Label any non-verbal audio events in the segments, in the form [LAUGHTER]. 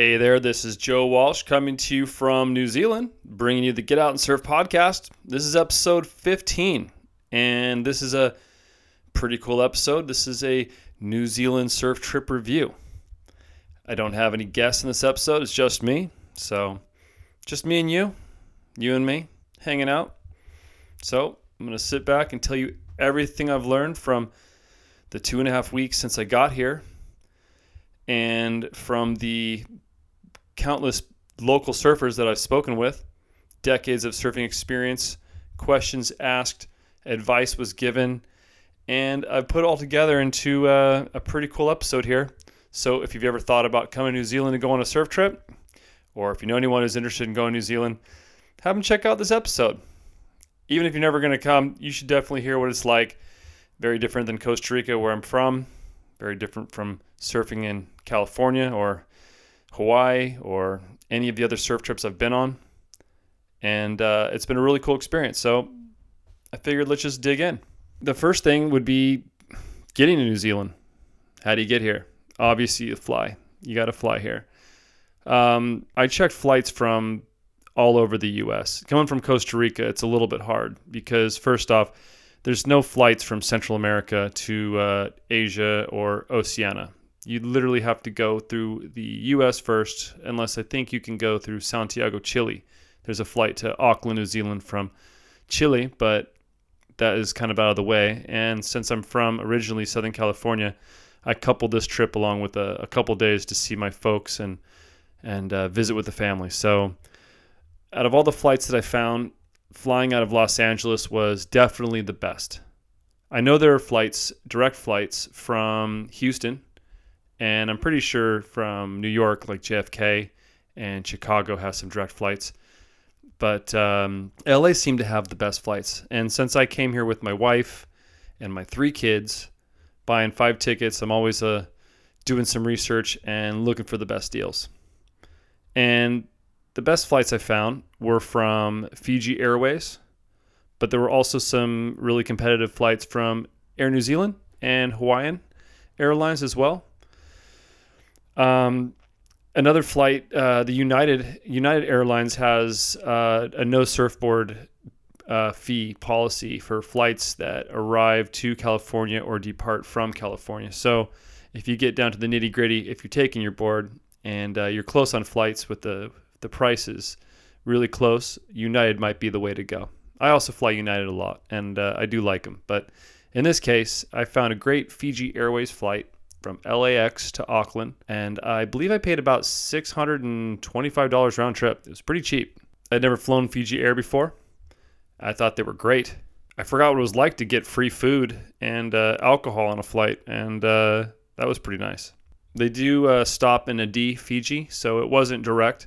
Hey there, this is Joe Walsh coming to you from New Zealand, bringing you the Get Out and Surf podcast. This is episode 15, and this is a pretty cool episode. This is a New Zealand surf trip review. I don't have any guests in this episode, it's just me. So, just me and you, you and me, hanging out. So, I'm going to sit back and tell you everything I've learned from the two and a half weeks since I got here and from the countless local surfers that I've spoken with, decades of surfing experience, questions asked, advice was given, and I've put it all together into uh, a pretty cool episode here. So if you've ever thought about coming to New Zealand to go on a surf trip, or if you know anyone who's interested in going to New Zealand, have them check out this episode. Even if you're never going to come, you should definitely hear what it's like. Very different than Costa Rica, where I'm from. Very different from surfing in California or Hawaii or any of the other surf trips I've been on. And uh, it's been a really cool experience. So I figured let's just dig in. The first thing would be getting to New Zealand. How do you get here? Obviously, you fly. You got to fly here. Um, I checked flights from all over the U.S. Coming from Costa Rica, it's a little bit hard because, first off, there's no flights from Central America to uh, Asia or Oceania you literally have to go through the US first, unless I think you can go through Santiago, Chile. There's a flight to Auckland, New Zealand from Chile, but that is kind of out of the way. And since I'm from originally Southern California, I coupled this trip along with a, a couple days to see my folks and and uh, visit with the family. So, out of all the flights that I found, flying out of Los Angeles was definitely the best. I know there are flights, direct flights from Houston and I'm pretty sure from New York, like JFK and Chicago, has some direct flights. But um, LA seemed to have the best flights. And since I came here with my wife and my three kids, buying five tickets, I'm always uh, doing some research and looking for the best deals. And the best flights I found were from Fiji Airways, but there were also some really competitive flights from Air New Zealand and Hawaiian Airlines as well. Um, another flight, uh, the United United Airlines has uh, a no surfboard uh, fee policy for flights that arrive to California or depart from California. So if you get down to the nitty gritty, if you're taking your board and uh, you're close on flights with the the prices really close, United might be the way to go. I also fly United a lot, and uh, I do like them. But in this case, I found a great Fiji Airways flight from LAX to Auckland, and I believe I paid about $625 round trip. It was pretty cheap. I'd never flown Fiji Air before. I thought they were great. I forgot what it was like to get free food and uh, alcohol on a flight, and uh, that was pretty nice. They do uh, stop in Nadi, Fiji, so it wasn't direct.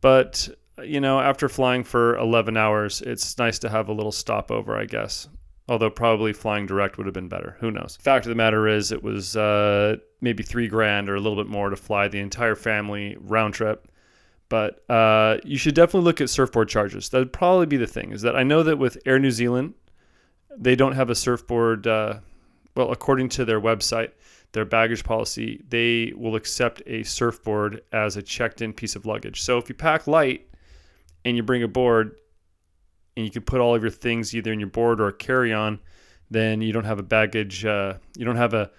But, you know, after flying for 11 hours, it's nice to have a little stopover, I guess although probably flying direct would have been better. Who knows? Fact of the matter is, it was uh, maybe three grand or a little bit more to fly the entire family round trip. But uh, you should definitely look at surfboard charges. That'd probably be the thing. Is that I know that with Air New Zealand, they don't have a surfboard. Uh, well, according to their website, their baggage policy, they will accept a surfboard as a checked-in piece of luggage. So if you pack light and you bring a board, and you can put all of your things either in your board or a carry on, then you don't have a baggage, uh, you don't have a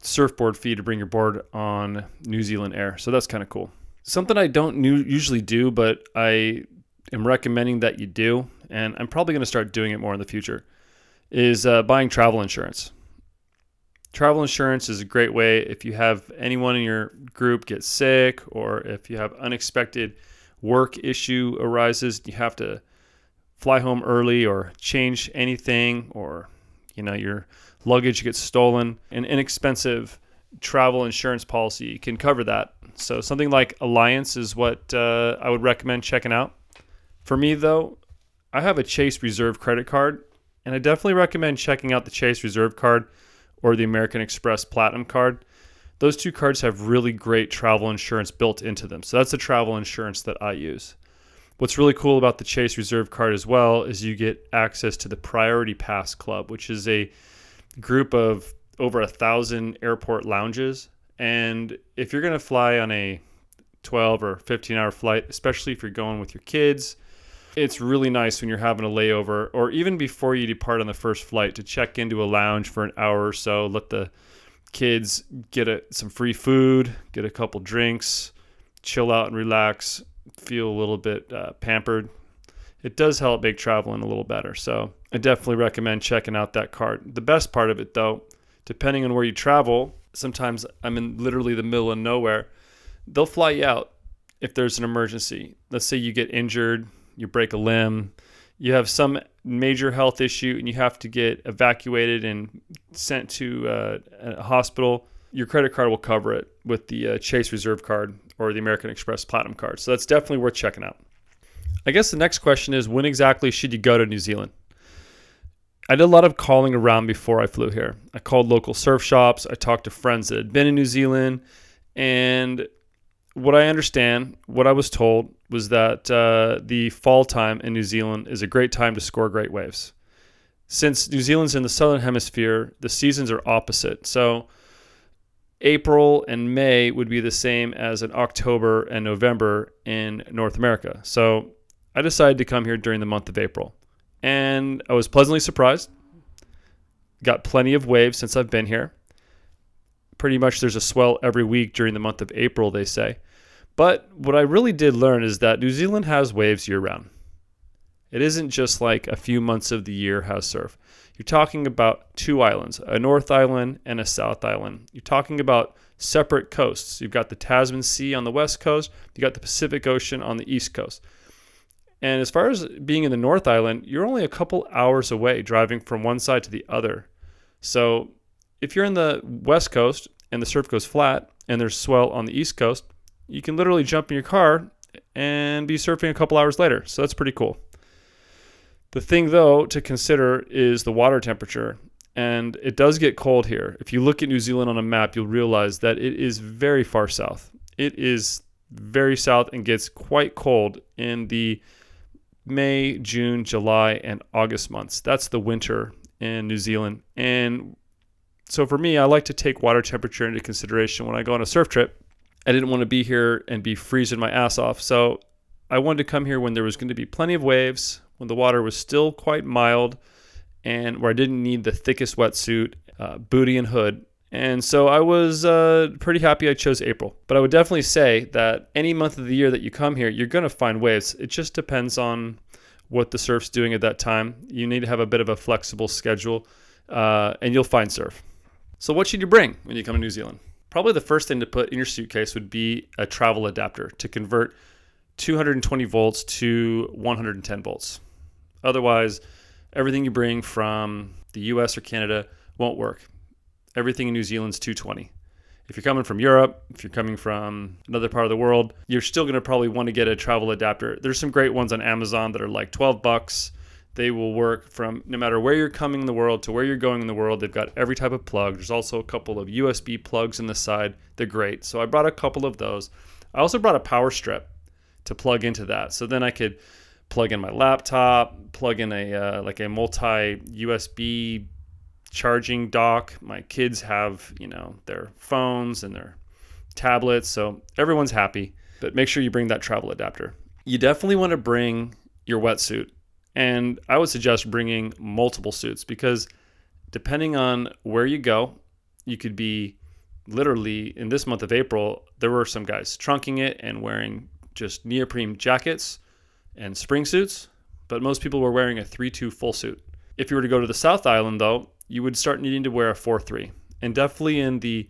surfboard fee to bring your board on New Zealand Air. So that's kind of cool. Something I don't new, usually do, but I am recommending that you do, and I'm probably going to start doing it more in the future, is uh, buying travel insurance. Travel insurance is a great way if you have anyone in your group get sick or if you have unexpected work issue arises, you have to fly home early or change anything or you know your luggage gets stolen an inexpensive travel insurance policy can cover that. So something like Allianz is what uh, i would recommend checking out. For me though i have a chase reserve credit card and i definitely recommend checking out the chase reserve card or the american express platinum card. Those two cards have really great travel insurance built into them. So that's the travel insurance that i use What's really cool about the Chase Reserve card as well is you get access to the Priority Pass Club, which is a group of over a thousand airport lounges. And if you're going to fly on a 12 or 15 hour flight, especially if you're going with your kids. It's really nice when you're having a layover or even before you depart on the first flight to check into a lounge for an hour or so, let the kids get a, some free food, get a couple drinks, chill out and relax, feel a little bit uh, pampered. It does help make traveling a little better. So I definitely recommend checking out that card. The best part of it, though, depending on where you travel, sometimes I'm in literally the middle of nowhere. They'll fly you out if there's an emergency. Let's say you get injured, you break a limb, you have some major health issue, and you have to get evacuated and sent to uh, a hospital. Your credit card will cover it with the uh, Chase Reserve card or the American Express Platinum card. So that's definitely worth checking out. I guess the next question is when exactly should you go to New Zealand? I did a lot of calling around before I flew here. I called local surf shops. I talked to friends that had been in New Zealand. And what I understand, what I was told, was that uh, the fall time in New Zealand is a great time to score great waves. Since New Zealand's in the southern hemisphere, the seasons are opposite. So April and May would be the same as in October and November in North America. So I decided to come here during the month of April and I was pleasantly surprised. Got plenty of waves since I've been here. Pretty much there's a swell every week during the month of April, they say. But what I really did learn is that New Zealand has waves year round. It isn't just like a few months of the year has surf. You're talking about two islands, a North Island and a South Island. You're talking about separate coasts. You've got the Tasman Sea on the west coast, you've got the Pacific Ocean on the east coast. And as far as being in the North Island, you're only a couple hours away driving from one side to the other. So if you're in the West Coast and the surf goes flat and there's swell on the East Coast, you can literally jump in your car and be surfing a couple hours later. So that's pretty cool. The thing, though, to consider is the water temperature. And it does get cold here. If you look at New Zealand on a map, you'll realize that it is very far south. It is very south and gets quite cold in the May, June, July, and August months. That's the winter in New Zealand. And so for me, I like to take water temperature into consideration when I go on a surf trip. I didn't want to be here and be freezing my ass off. So I wanted to come here when there was going to be plenty of waves, when the water was still quite mild, and where I didn't need the thickest wetsuit, uh, booty, and hood. And so I was uh, pretty happy I chose April. But I would definitely say that any month of the year that you come here, you're going to find waves. It just depends on what the surf's doing at that time. You need to have a bit of a flexible schedule, uh, and you'll find surf. So, what should you bring when you come to New Zealand? Probably the first thing to put in your suitcase would be a travel adapter to convert 220 volts to 110 volts. Otherwise, everything you bring from the US or Canada won't work everything in New Zealand's 220. If you're coming from Europe, if you're coming from another part of the world, you're still going to probably want to get a travel adapter. There's some great ones on Amazon that are like 12 bucks. They will work from no matter where you're coming in the world to where you're going in the world. They've got every type of plug. There's also a couple of USB plugs in the side. They're great. So I brought a couple of those. I also brought a power strip to plug into that. So then I could plug in my laptop, plug in a uh, like a multi USB charging dock. My kids have, you know, their phones and their tablets, so everyone's happy. But make sure you bring that travel adapter. You definitely want to bring your wetsuit. And I would suggest bringing multiple suits because depending on where you go, you could be literally in this month of April, there were some guys trunking it and wearing just neoprene jackets and spring suits, but most people were wearing a 3 2 full suit. If you were to go to the South Island, though, you would start needing to wear a 4 3. And definitely in the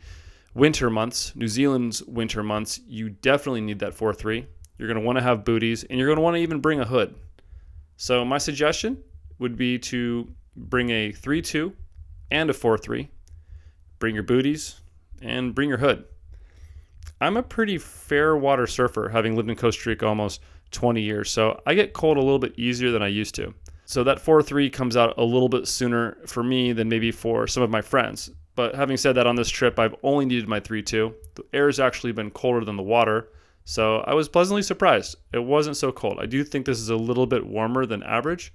winter months, New Zealand's winter months, you definitely need that 4 3. You're going to want to have booties and you're going to want to even bring a hood. So, my suggestion would be to bring a 3 2 and a 4 3. Bring your booties and bring your hood. I'm a pretty fair water surfer, having lived in Costa Rica almost 20 years, so I get cold a little bit easier than I used to. So that 4 3 comes out a little bit sooner for me than maybe for some of my friends. But having said that, on this trip, I've only needed my 3 2. The air has actually been colder than the water. So I was pleasantly surprised. It wasn't so cold. I do think this is a little bit warmer than average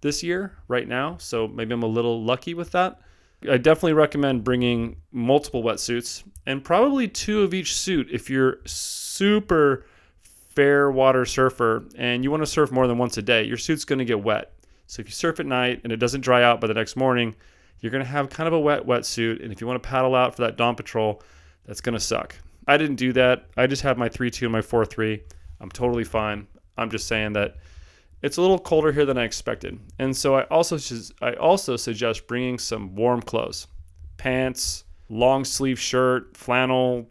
this year, right now. So maybe I'm a little lucky with that. I definitely recommend bringing multiple wetsuits and probably two of each suit if you're super fair water surfer and you want to surf more than once a day. Your suit's going to get wet. So if you surf at night and it doesn't dry out by the next morning, you're going to have kind of a wet wetsuit. And if you want to paddle out for that dawn patrol, that's going to suck. I didn't do that. I just have my 3 2 and my 4 3. I'm totally fine. I'm just saying that it's a little colder here than I expected. And so I also I also suggest bringing some warm clothes. Pants, long sleeve shirt, flannel,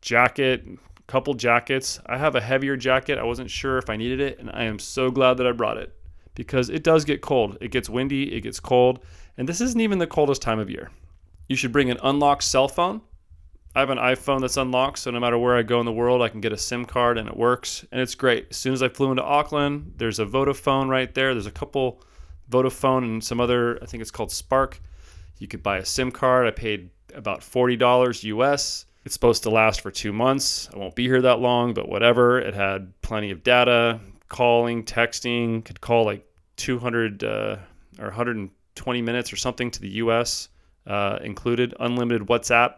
jacket, couple jackets. I have a heavier jacket. I wasn't sure if I needed it, and I am so glad that I brought it because it does get cold. It gets windy, it gets cold, and this isn't even the coldest time of year. You should bring an unlocked cell phone. I have an iPhone that's unlocked, so no matter where I go in the world, I can get a SIM card and it works, and it's great. As soon as I flew into Auckland, there's a Vodafone right there. There's a couple Vodafone and some other, I think it's called Spark. You could buy a SIM card. I paid about $40 US it's supposed to last for two months. I won't be here that long, but whatever. It had plenty of data, calling, texting, could call like 200 uh, or 120 minutes or something to the US uh, included, unlimited WhatsApp.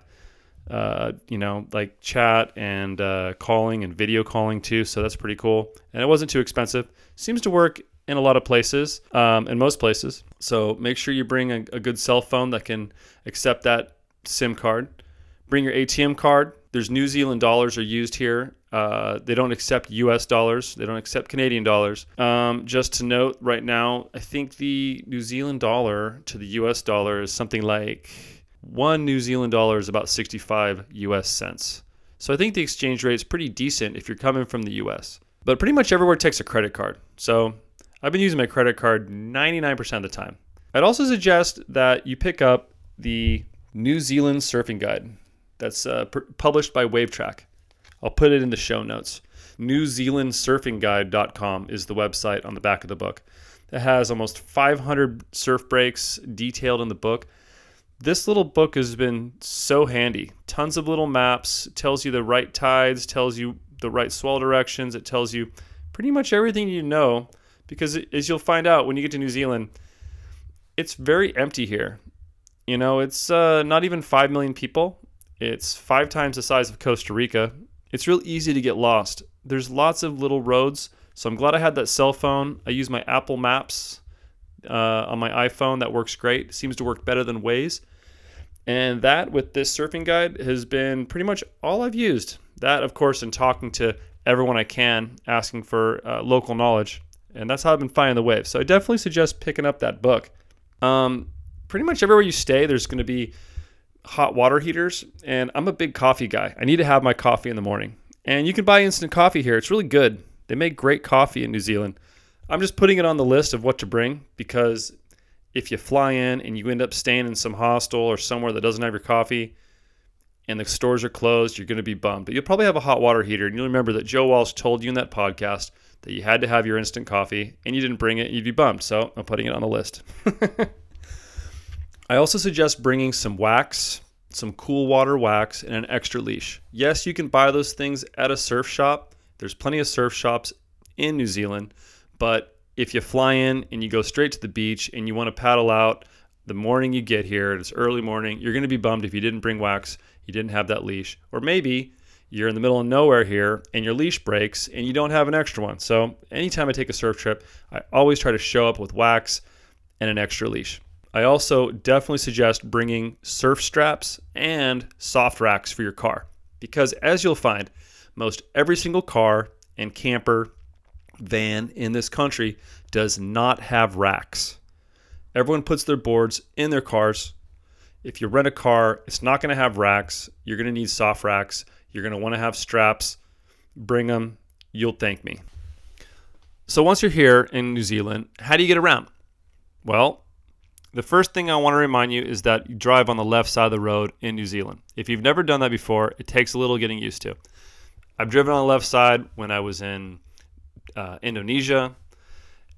Uh, you know, like chat and uh, calling and video calling too. So that's pretty cool. And it wasn't too expensive. Seems to work in a lot of places, um, in most places. So make sure you bring a, a good cell phone that can accept that SIM card. Bring your ATM card. There's New Zealand dollars are used here. Uh, they don't accept U.S. dollars. They don't accept Canadian dollars. Um, just to note, right now, I think the New Zealand dollar to the U.S. dollar is something like one New Zealand dollar is about 65 U.S. cents. So I think the exchange rate is pretty decent if you're coming from the U.S. But pretty much everywhere takes a credit card. So I've been using my credit card 99% of the time. I'd also suggest that you pick up the New Zealand Surfing Guide that's uh, published by Wavetrack. I'll put it in the show notes. NewZealandSurfingGuide.com is the website on the back of the book. It has almost 500 surf breaks detailed in the book. This little book has been so handy. Tons of little maps, tells you the right tides, tells you the right swell directions, it tells you pretty much everything you know because as you'll find out when you get to New Zealand, it's very empty here. You know, it's uh, not even 5 million people. It's five times the size of Costa Rica. It's real easy to get lost. There's lots of little roads, so I'm glad I had that cell phone. I use my Apple Maps uh, on my iPhone. That works great. Seems to work better than Waze. And that, with this surfing guide, has been pretty much all I've used. That, of course, in talking to everyone I can, asking for uh, local knowledge. And that's how I've been finding the waves. So I definitely suggest picking up that book. Um, pretty much everywhere you stay, there's going to be hot water heaters, and I'm a big coffee guy. I need to have my coffee in the morning. And you can buy instant coffee here. It's really good. They make great coffee in New Zealand. I'm just putting it on the list of what to bring because if you fly in and you end up staying in some hostel or somewhere that doesn't have your coffee and the stores are closed, you're going to be bummed. But you'll probably have a hot water heater. And you'll remember that Joe Walsh told you in that podcast that you had to have your instant coffee and you didn't bring it, you'd be bummed. So I'm putting it on the list. [LAUGHS] I also suggest bringing some wax, some cool water wax, and an extra leash. Yes, you can buy those things at a surf shop. There's plenty of surf shops in New Zealand, but if you fly in and you go straight to the beach and you want to paddle out the morning you get here, it's early morning, you're going to be bummed if you didn't bring wax, you didn't have that leash. Or maybe you're in the middle of nowhere here and your leash breaks and you don't have an extra one. So, anytime I take a surf trip, I always try to show up with wax and an extra leash. I also definitely suggest bringing surf straps and soft racks for your car because, as you'll find, most every single car and camper van in this country does not have racks. Everyone puts their boards in their cars. If you rent a car, it's not going to have racks. You're going to need soft racks. You're going to want to have straps. Bring them. You'll thank me. So, once you're here in New Zealand, how do you get around? Well, the first thing I want to remind you is that you drive on the left side of the road in New Zealand. If you've never done that before, it takes a little getting used to. I've driven on the left side when I was in uh, Indonesia,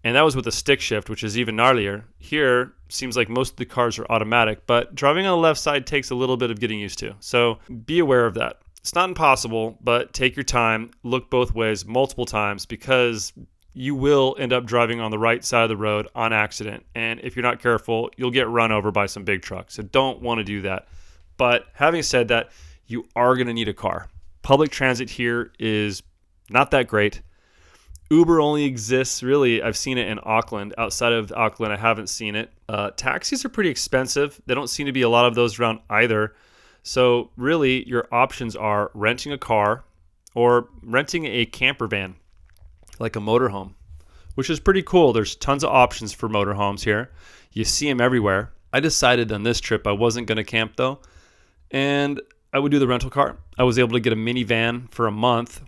and that was with a stick shift, which is even gnarlier. Here, seems like most of the cars are automatic, but driving on the left side takes a little bit of getting used to. So be aware of that. It's not impossible, but take your time, look both ways multiple times because you will end up driving on the right side of the road on accident. And if you're not careful, you'll get run over by some big trucks. So don't want to do that. But having said that, you are going to need a car. Public transit here is not that great. Uber only exists really. I've seen it in Auckland. Outside of Auckland, I haven't seen it. Uh, taxis are pretty expensive. There don't seem to be a lot of those around either. So really, your options are renting a car or renting a camper van, like a motorhome, which is pretty cool. There's tons of options for motorhomes here. You see them everywhere. I decided on this trip I wasn't going to camp though, and I would do the rental car. I was able to get a minivan for a month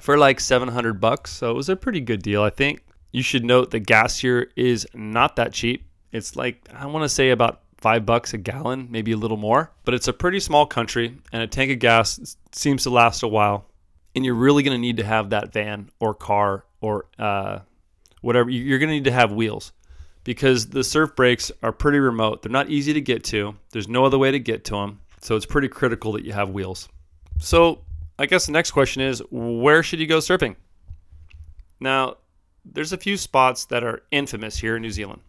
for like 700 bucks. So it was a pretty good deal, I think. You should note the gas here is not that cheap. It's like, I want to say about five bucks a gallon, maybe a little more. But it's a pretty small country, and a tank of gas seems to last a while. And you're really going to need to have that van or car or uh, whatever. You're going to need to have wheels because the surf breaks are pretty remote. They're not easy to get to, there's no other way to get to them. So it's pretty critical that you have wheels. So I guess the next question is where should you go surfing? Now, there's a few spots that are infamous here in New Zealand.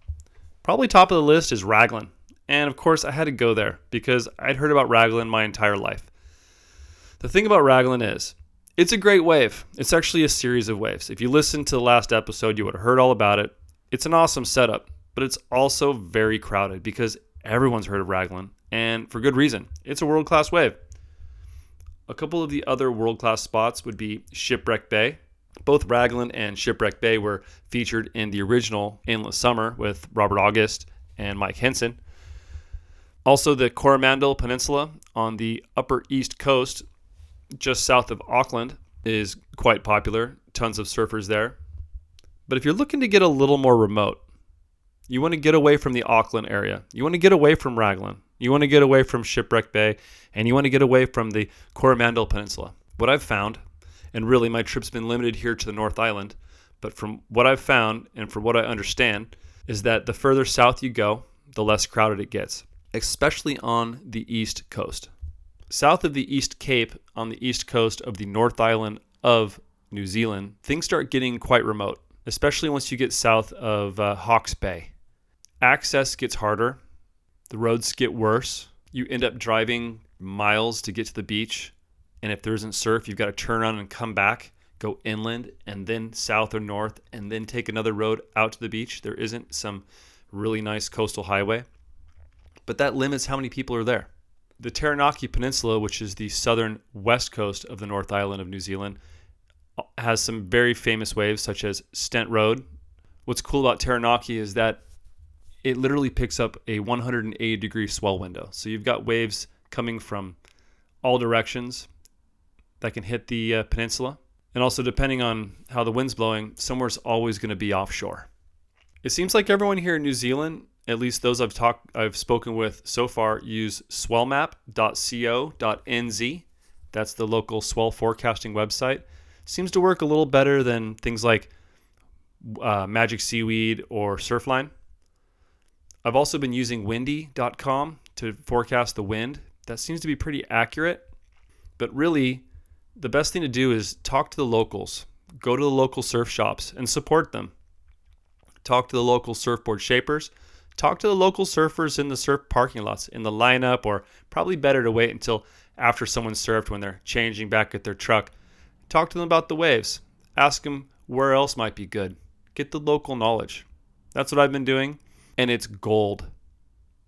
Probably top of the list is Raglan. And of course, I had to go there because I'd heard about Raglan my entire life. The thing about Raglan is, it's a great wave. It's actually a series of waves. If you listened to the last episode, you would have heard all about it. It's an awesome setup, but it's also very crowded because everyone's heard of Raglan, and for good reason. It's a world class wave. A couple of the other world class spots would be Shipwreck Bay. Both Raglan and Shipwreck Bay were featured in the original Endless Summer with Robert August and Mike Hynson. Also, the Coromandel Peninsula on the upper east coast, just south of Auckland, is quite popular. Tons of surfers there. But if you're looking to get a little more remote, you want to get away from the Auckland area. You want to get away from Raglan. You want to get away from Shipwreck Bay and you want to get away from the Coromandel Peninsula. What I've found, and really my trip's been limited here to the North Island, but from what I've found and from what I understand, is that the further south you go, the less crowded it gets, especially on the east coast. South of the East Cape, on the east coast of the North Island of New Zealand, things start getting quite remote, especially once you get south of uh, Hawke's Bay. Access gets harder, the roads get worse. You end up driving miles to get to the beach. And if there isn't surf, you've got to turn around and come back, go inland, and then south or north, and then take another road out to the beach. There isn't some really nice coastal highway. But that limits how many people are there. The Taranaki Peninsula, which is the southern west coast of the North Island of New Zealand, has some very famous waves, such as Stent Road. What's cool about Taranaki is that it literally picks up a 180 degree swell window. So you've got waves coming from all directions that can hit the uh, peninsula. And also, depending on how the wind's blowing, somewhere's always going to be offshore. It seems like everyone here in New Zealand, at least those I've talked, I've spoken with so far, use swellmap.co.nz. That's the local swell forecasting website. Seems to work a little better than things like uh, Magic Seaweed or Surfline. I've also been using windy.com to forecast the wind. That seems to be pretty accurate. But really, the best thing to do is talk to the locals, go to the local surf shops and support them. Talk to the local surfboard shapers, talk to the local surfers in the surf parking lots, in the lineup, or probably better to wait until after someone surfed when they're changing back at their truck. Talk to them about the waves. Ask them where else might be good. Get the local knowledge. That's what I've been doing and it's gold.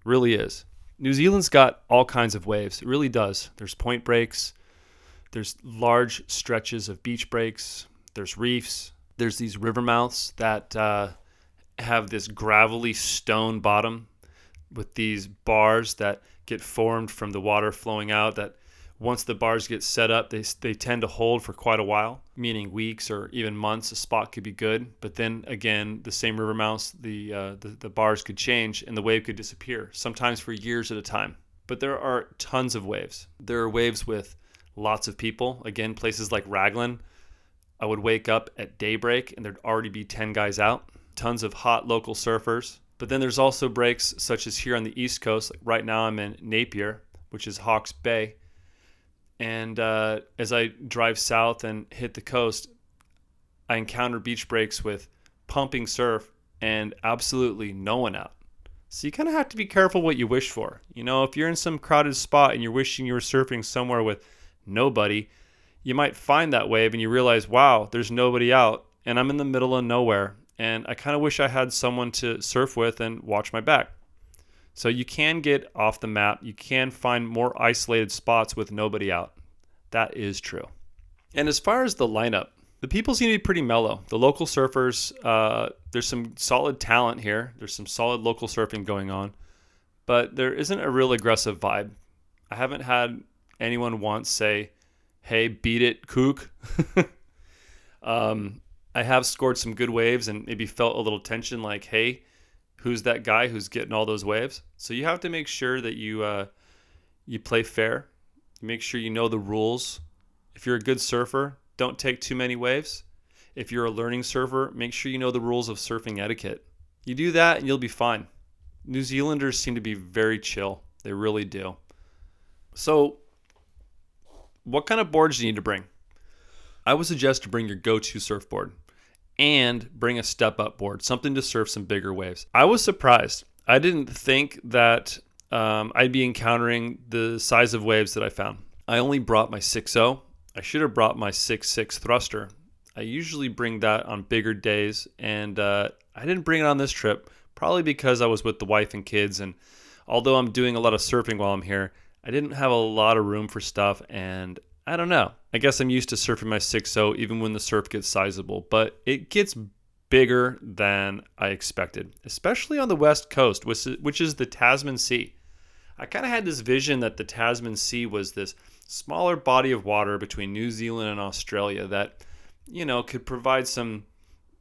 Really is. New Zealand's got all kinds of waves. It really does. There's point breaks, there's large stretches of beach breaks, there's reefs, there's these river mouths that uh, have this gravelly stone bottom with these bars that get formed from the water flowing out that once the bars get set up, they, they tend to hold for quite a while, meaning weeks or even months. A spot could be good, but then again, the same river mouths, the, uh, the, the bars could change and the wave could disappear, sometimes for years at a time. But there are tons of waves. There are waves with lots of people. Again, places like Raglan, I would wake up at daybreak and there'd already be 10 guys out, tons of hot local surfers. But then there's also breaks such as here on the East Coast. Like right now, I'm in Napier, which is Hawke's Bay and uh, as I drive south and hit the coast, I encounter beach breaks with pumping surf and absolutely no one out. So you kind of have to be careful what you wish for. You know, if you're in some crowded spot and you're wishing you were surfing somewhere with nobody, you might find that wave and you realize, wow, there's nobody out and I'm in the middle of nowhere. And I kind of wish I had someone to surf with and watch my back. So you can get off the map. You can find more isolated spots with nobody out. That is true. And as far as the lineup, the people seem to be pretty mellow. The local surfers, uh, there's some solid talent here. There's some solid local surfing going on, but there isn't a real aggressive vibe. I haven't had anyone once say, "Hey, beat it, kook." [LAUGHS] um, I have scored some good waves and maybe felt a little tension, like, "Hey, who's that guy who's getting all those waves?" So you have to make sure that you uh, you play fair. You Make sure you know the rules. If you're a good surfer, don't take too many waves. If you're a learning surfer, make sure you know the rules of surfing etiquette. You do that and you'll be fine. New Zealanders seem to be very chill. They really do. So, what kind of boards do you need to bring? I would suggest to bring your go to surfboard and bring a step up board, something to surf some bigger waves. I was surprised. I didn't think that um, I'd be encountering the size of waves that I found. I only brought my 6.0 I should have brought my 6.6 thruster. I usually bring that on bigger days, and uh, I didn't bring it on this trip, probably because I was with the wife and kids. And although I'm doing a lot of surfing while I'm here, I didn't have a lot of room for stuff. And I don't know. I guess I'm used to surfing my 6.0 even when the surf gets sizable, but it gets bigger than I expected, especially on the west coast, which is the Tasman Sea. I kind of had this vision that the Tasman Sea was this smaller body of water between New Zealand and Australia that you know could provide some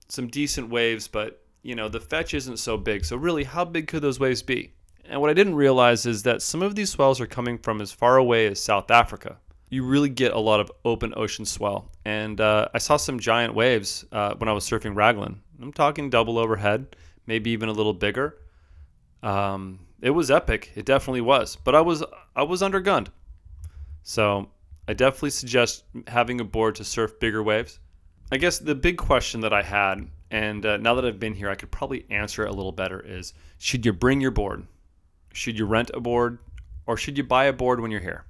some decent waves, but you know the fetch isn't so big. So really, how big could those waves be? And what I didn't realize is that some of these swells are coming from as far away as South Africa. You really get a lot of open ocean swell, and uh, I saw some giant waves uh, when I was surfing Raglan. I'm talking double overhead, maybe even a little bigger. Um, it was epic. It definitely was. But I was I was undergunned. So I definitely suggest having a board to surf bigger waves. I guess the big question that I had, and uh, now that I've been here, I could probably answer it a little better is should you bring your board? Should you rent a board? Or should you buy a board when you're here?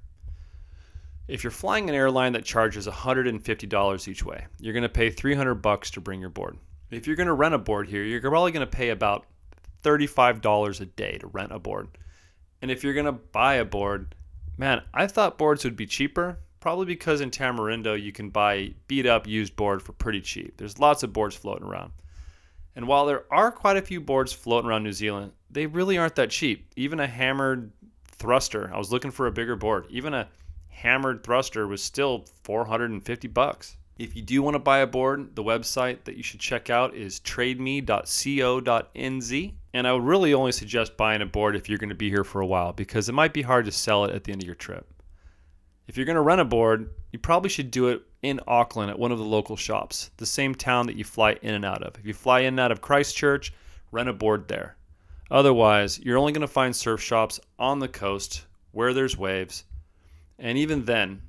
If you're flying an airline that charges $150 each way, you're going to pay 300 bucks to bring your board. If you're going to rent a board here, you're probably going to pay about $35 a day to rent a board. And if you're going to buy a board, Man, I thought boards would be cheaper, probably because in Tamarindo you can buy beat up used board for pretty cheap. There's lots of boards floating around. And while there are quite a few boards floating around New Zealand, they really aren't that cheap. Even a hammered thruster, I was looking for a bigger board. Even a hammered thruster was still 450 bucks. If you do want to buy a board, the website that you should check out is trademe.co.nz. And I would really only suggest buying a board if you're going to be here for a while because it might be hard to sell it at the end of your trip. If you're going to rent a board, you probably should do it in Auckland at one of the local shops, the same town that you fly in and out of. If you fly in and out of Christchurch, rent a board there. Otherwise, you're only going to find surf shops on the coast where there's waves. And even then,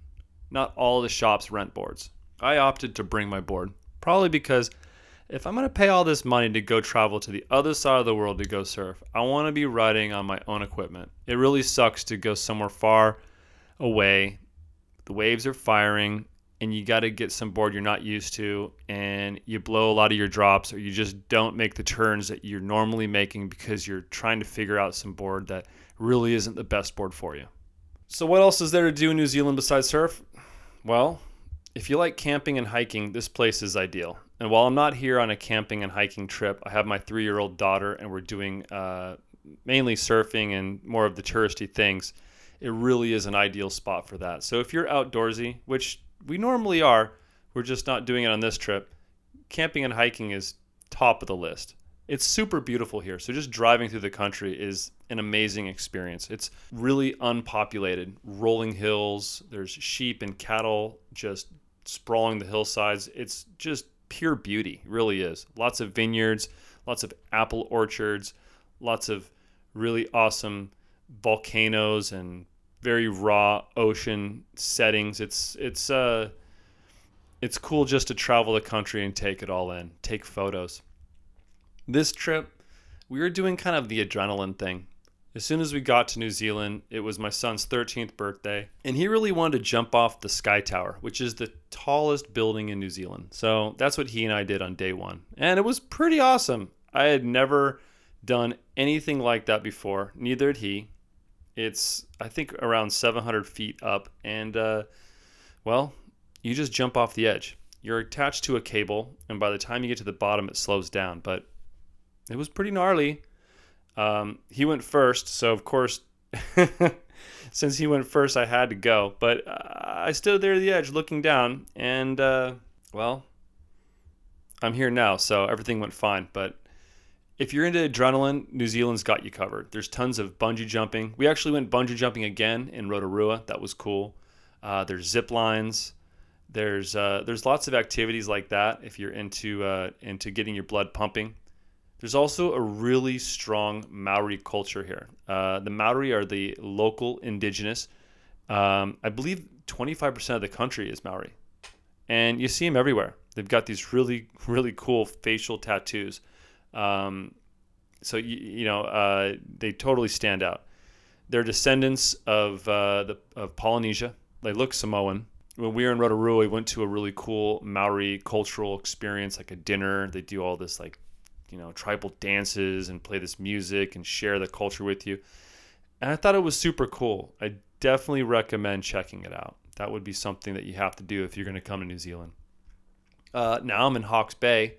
not all the shops rent boards. I opted to bring my board, probably because if I'm going to pay all this money to go travel to the other side of the world to go surf, I want to be riding on my own equipment. It really sucks to go somewhere far away. The waves are firing, and you got to get some board you're not used to, and you blow a lot of your drops, or you just don't make the turns that you're normally making because you're trying to figure out some board that really isn't the best board for you. So, what else is there to do in New Zealand besides surf? Well, if you like camping and hiking, this place is ideal. And while I'm not here on a camping and hiking trip, I have my three year old daughter and we're doing uh, mainly surfing and more of the touristy things. It really is an ideal spot for that. So if you're outdoorsy, which we normally are, we're just not doing it on this trip, camping and hiking is top of the list. It's super beautiful here. So just driving through the country is an amazing experience. It's really unpopulated, rolling hills. There's sheep and cattle just sprawling the hillsides. It's just pure beauty, really is. Lots of vineyards, lots of apple orchards, lots of really awesome volcanoes and very raw ocean settings. It's it's uh it's cool just to travel the country and take it all in, take photos. This trip, we were doing kind of the adrenaline thing. As soon as we got to New Zealand, it was my son's 13th birthday, and he really wanted to jump off the Sky Tower, which is the tallest building in New Zealand. So that's what he and I did on day one. And it was pretty awesome. I had never done anything like that before, neither had he. It's, I think, around 700 feet up, and uh, well, you just jump off the edge. You're attached to a cable, and by the time you get to the bottom, it slows down. But it was pretty gnarly. Um, he went first, so of course, [LAUGHS] since he went first, I had to go. But uh, I stood there at the edge looking down, and uh, well, I'm here now, so everything went fine. But if you're into adrenaline, New Zealand's got you covered. There's tons of bungee jumping. We actually went bungee jumping again in Rotorua. That was cool. Uh, there's zip lines. There's uh, there's lots of activities like that if you're into uh, into getting your blood pumping. There's also a really strong Maori culture here. Uh, the Maori are the local indigenous. Um, I believe 25% of the country is Maori, and you see them everywhere. They've got these really [LAUGHS] really cool facial tattoos. Um, so you, you know uh, they totally stand out. They're descendants of uh, the of Polynesia. They look Samoan. When we were in Rotorua, we went to a really cool Maori cultural experience, like a dinner. They do all this like you know tribal dances and play this music and share the culture with you. And I thought it was super cool. I definitely recommend checking it out. That would be something that you have to do if you're going to come to New Zealand. Uh, now I'm in Hawke's Bay,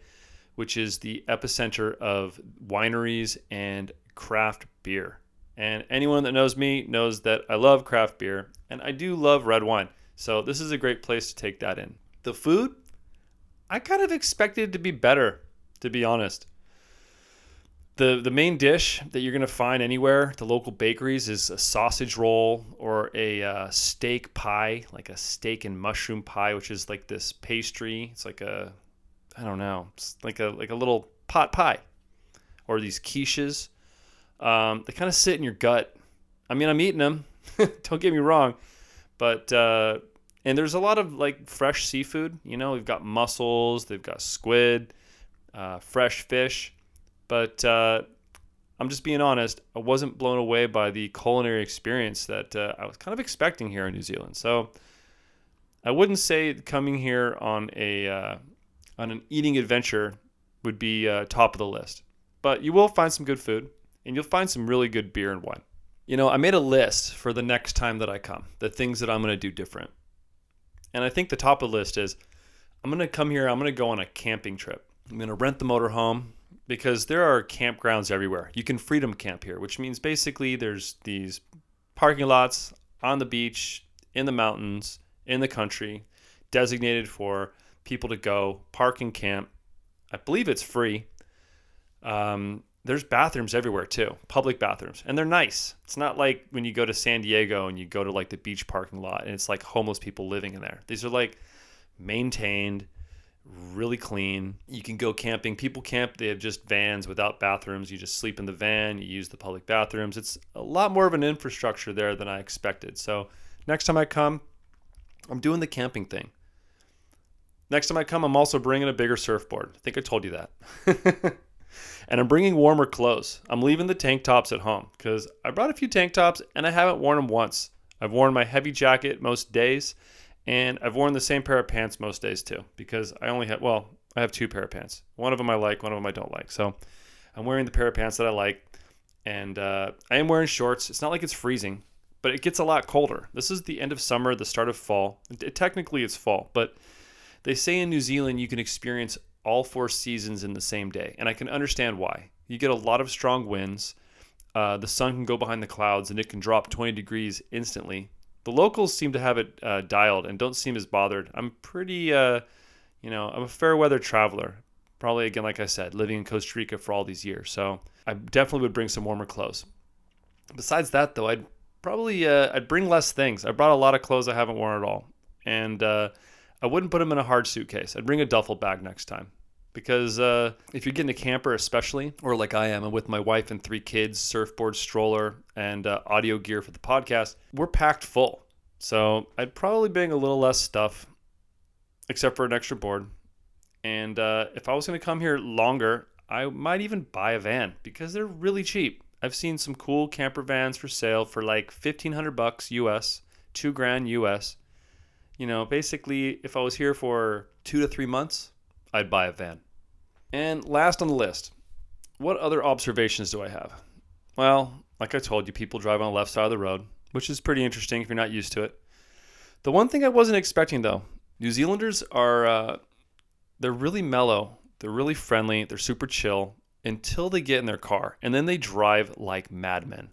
which is the epicenter of wineries and craft beer. And anyone that knows me knows that I love craft beer and I do love red wine. So this is a great place to take that in. The food, I kind of expected to be better, to be honest the the main dish that you're gonna find anywhere the local bakeries is a sausage roll or a uh, steak pie like a steak and mushroom pie which is like this pastry. It's like a i don't know it's like a like a little pot pie or these quiches. Um, they kind of sit in your gut. I mean i'm eating them [LAUGHS] don't get me wrong but uh, and there's a lot of like fresh seafood you know? We've got mussels they've got squid uh, fresh fish but uh, I'm just being honest, I wasn't blown away by the culinary experience that uh, I was kind of expecting here in New Zealand. So I wouldn't say coming here on a uh, on an eating adventure would be uh, top of the list. But you will find some good food, and you'll find some really good beer and wine. You know, I made a list for the next time that I come, the things that I'm going to do different. And I think the top of the list is I'm going to come here, I'm going to go on a camping trip. I'm going to rent the motorhome because there are campgrounds everywhere. You can freedom camp here, which means basically there's these parking lots on the beach, in the mountains, in the country, designated for people to go park and camp. I believe it's free. Um, there's bathrooms everywhere too, public bathrooms, and they're nice. It's not like when you go to San Diego and you go to like the beach parking lot and it's like homeless people living in there. These are like maintained really clean. You can go camping. People camp, they have just vans without bathrooms. You just sleep in the van, you use the public bathrooms. It's a lot more of an infrastructure there than I expected. So, next time I come, I'm doing the camping thing. Next time I come, I'm also bringing a bigger surfboard. I think I told you that. [LAUGHS] and I'm bringing warmer clothes. I'm leaving the tank tops at home because I brought a few tank tops and I haven't worn them once. I've worn my heavy jacket most days and I've worn the same pair of pants most days too, because I only have, well, I have two pair of pants. One of them I like, one of them I don't like. So I'm wearing the pair of pants that I like. And uh, I am wearing shorts. It's not like it's freezing, but it gets a lot colder. This is the end of summer, the start of fall. It, technically, it's fall, but they say in New Zealand you can experience all four seasons in the same day. And I can understand why. You get a lot of strong winds. Uh, the sun can go behind the clouds and it can drop 20 degrees instantly the locals seem to have it uh, dialed and don't seem as bothered. I'm pretty, uh, you know, I'm a fair weather traveler. Probably again, like I said, living in Costa Rica for all these years, so I definitely would bring some warmer clothes. Besides that, though, I'd probably uh, I'd bring less things. I brought a lot of clothes I haven't worn at all, and uh, I wouldn't put them in a hard suitcase. I'd bring a duffel bag next time because uh, if you're getting a camper, especially, or like I am, with my wife and three kids, surfboard, stroller, and uh, audio gear for the podcast, we're packed full. So I'd probably bring a little less stuff. except for an extra board. And uh, if I was going to come here longer, I might even buy a van because they're really cheap. I've seen some cool camper vans for sale for like 1500 bucks US, 2 grand US. You know, basically if I was here for 2 to 3 months, I'd buy a van. And last on the list, what other observations do I have? Well, like I told you, people drive on the left side of the road, which is pretty interesting if you're not used to it. The one thing I wasn't expecting though, New Zealanders are uh, they're really mellow, they're really friendly, they're super chill until they get in their car, and then they drive like madmen.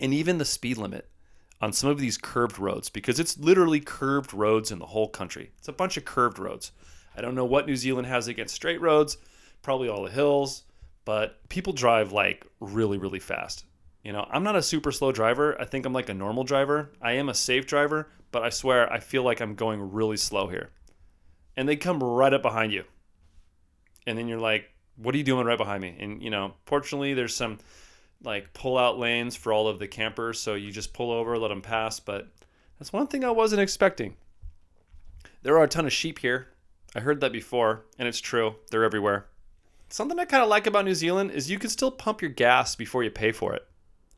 And even the speed limit on some of these curved roads, because it's literally curved roads in the whole country. It's a bunch of curved roads. I don't know what New Zealand has against straight roads, probably all the hills, but people drive like really, really fast. You know, I'm not a super slow driver. I think I'm like a normal driver. I am a safe driver, but I swear I feel like I'm going really slow here. And they come right up behind you. And then you're like, what are you doing right behind me? And, you know, fortunately, there's some like pull out lanes for all of the campers. So you just pull over, let them pass. But that's one thing I wasn't expecting. There are a ton of sheep here. I heard that before, and it's true. They're everywhere. Something I kind of like about New Zealand is you can still pump your gas before you pay for it.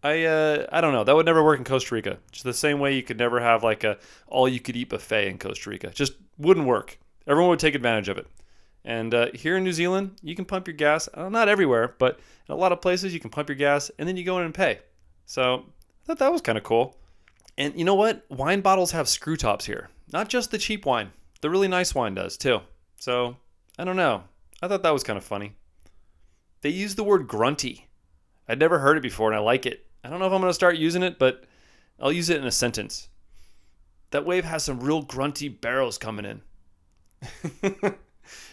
I uh, I don't know. That would never work in Costa Rica. Just the same way you could never have like a all you could eat buffet in Costa Rica. Just wouldn't work. Everyone would take advantage of it. And uh, here in New Zealand, you can pump your gas. Uh, not everywhere, but in a lot of places, you can pump your gas and then you go in and pay. So I thought that was kind of cool. And you know what? Wine bottles have screw tops here. Not just the cheap wine. The really nice wine does too. So I don't know. I thought that was kind of funny. They use the word grunty. I'd never heard it before and I like it. I don't know if I'm going to start using it, but I'll use it in a sentence. That wave has some real grunty barrels coming in. [LAUGHS]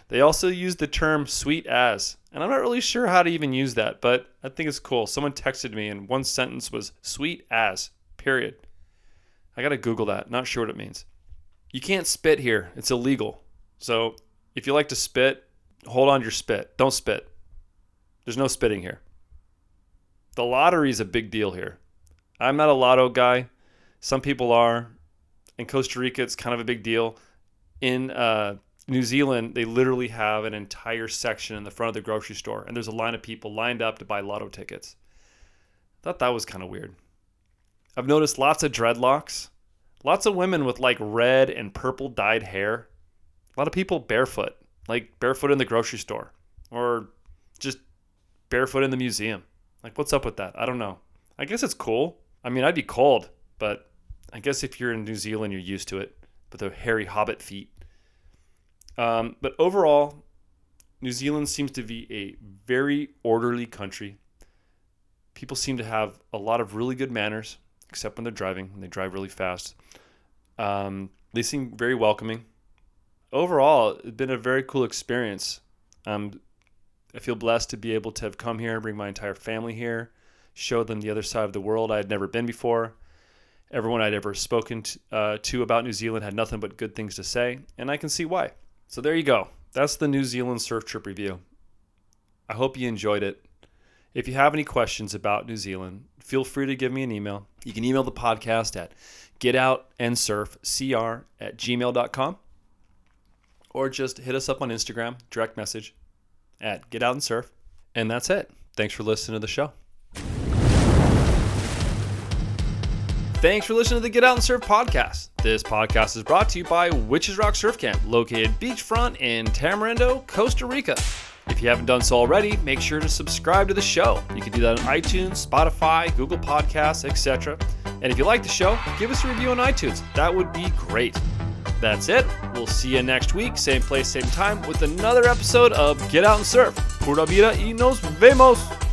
they also use the term sweet as, and I'm not really sure how to even use that, but I think it's cool. Someone texted me and one sentence was sweet as, period. I got to Google that. Not sure what it means. You can't spit here, it's illegal. So if you like to spit, hold on to your spit. Don't spit. There's no spitting here the lottery is a big deal here. I'm not a lotto guy. Some people are. In Costa Rica, it's kind of a big deal. In uh, New Zealand, they literally have an entire section in the front of the grocery store, and there's a line of people lined up to buy lotto tickets. I Thought that was kind of weird. I've noticed lots of dreadlocks, lots of women with like red and purple dyed hair, a lot of people barefoot, like barefoot in the grocery store, or just barefoot in the museum. Like, what's up with that? I don't know. I guess it's cool. I mean, I'd be cold, but I guess if you're in New Zealand, you're used to it with the hairy hobbit feet. Um, but overall, New Zealand seems to be a very orderly country. People seem to have a lot of really good manners, except when they're driving, when they drive really fast. Um, they seem very welcoming. Overall, it's been a very cool experience. Um, I feel blessed to be able to have come here bring my entire family here, show them the other side of the world I had never been before. Everyone I'd ever spoken to, uh, to about New Zealand had nothing but good things to say, and I can see why. So there you go. That's the New Zealand surf trip review. I hope you enjoyed it. If you have any questions about New Zealand, feel free to give me an email. You can email the podcast at getoutandsurfcr at gmail.com or just hit us up on Instagram, direct message, at Get Out and Surf. And that's it. Thanks for listening to the show. Thanks for listening to the Get Out and Surf podcast. This podcast is brought to you by Witches Rock Surf Camp, located beachfront in Tamarindo, Costa Rica. If you haven't done so already, make sure to subscribe to the show. You can do that on iTunes, Spotify, Google Podcasts, etc. And if you like the show, give us a review on iTunes. That would be great. That's it. We'll see you next week, same place, same time, with another episode of Get Out and Surf. Pura vida y nos vemos.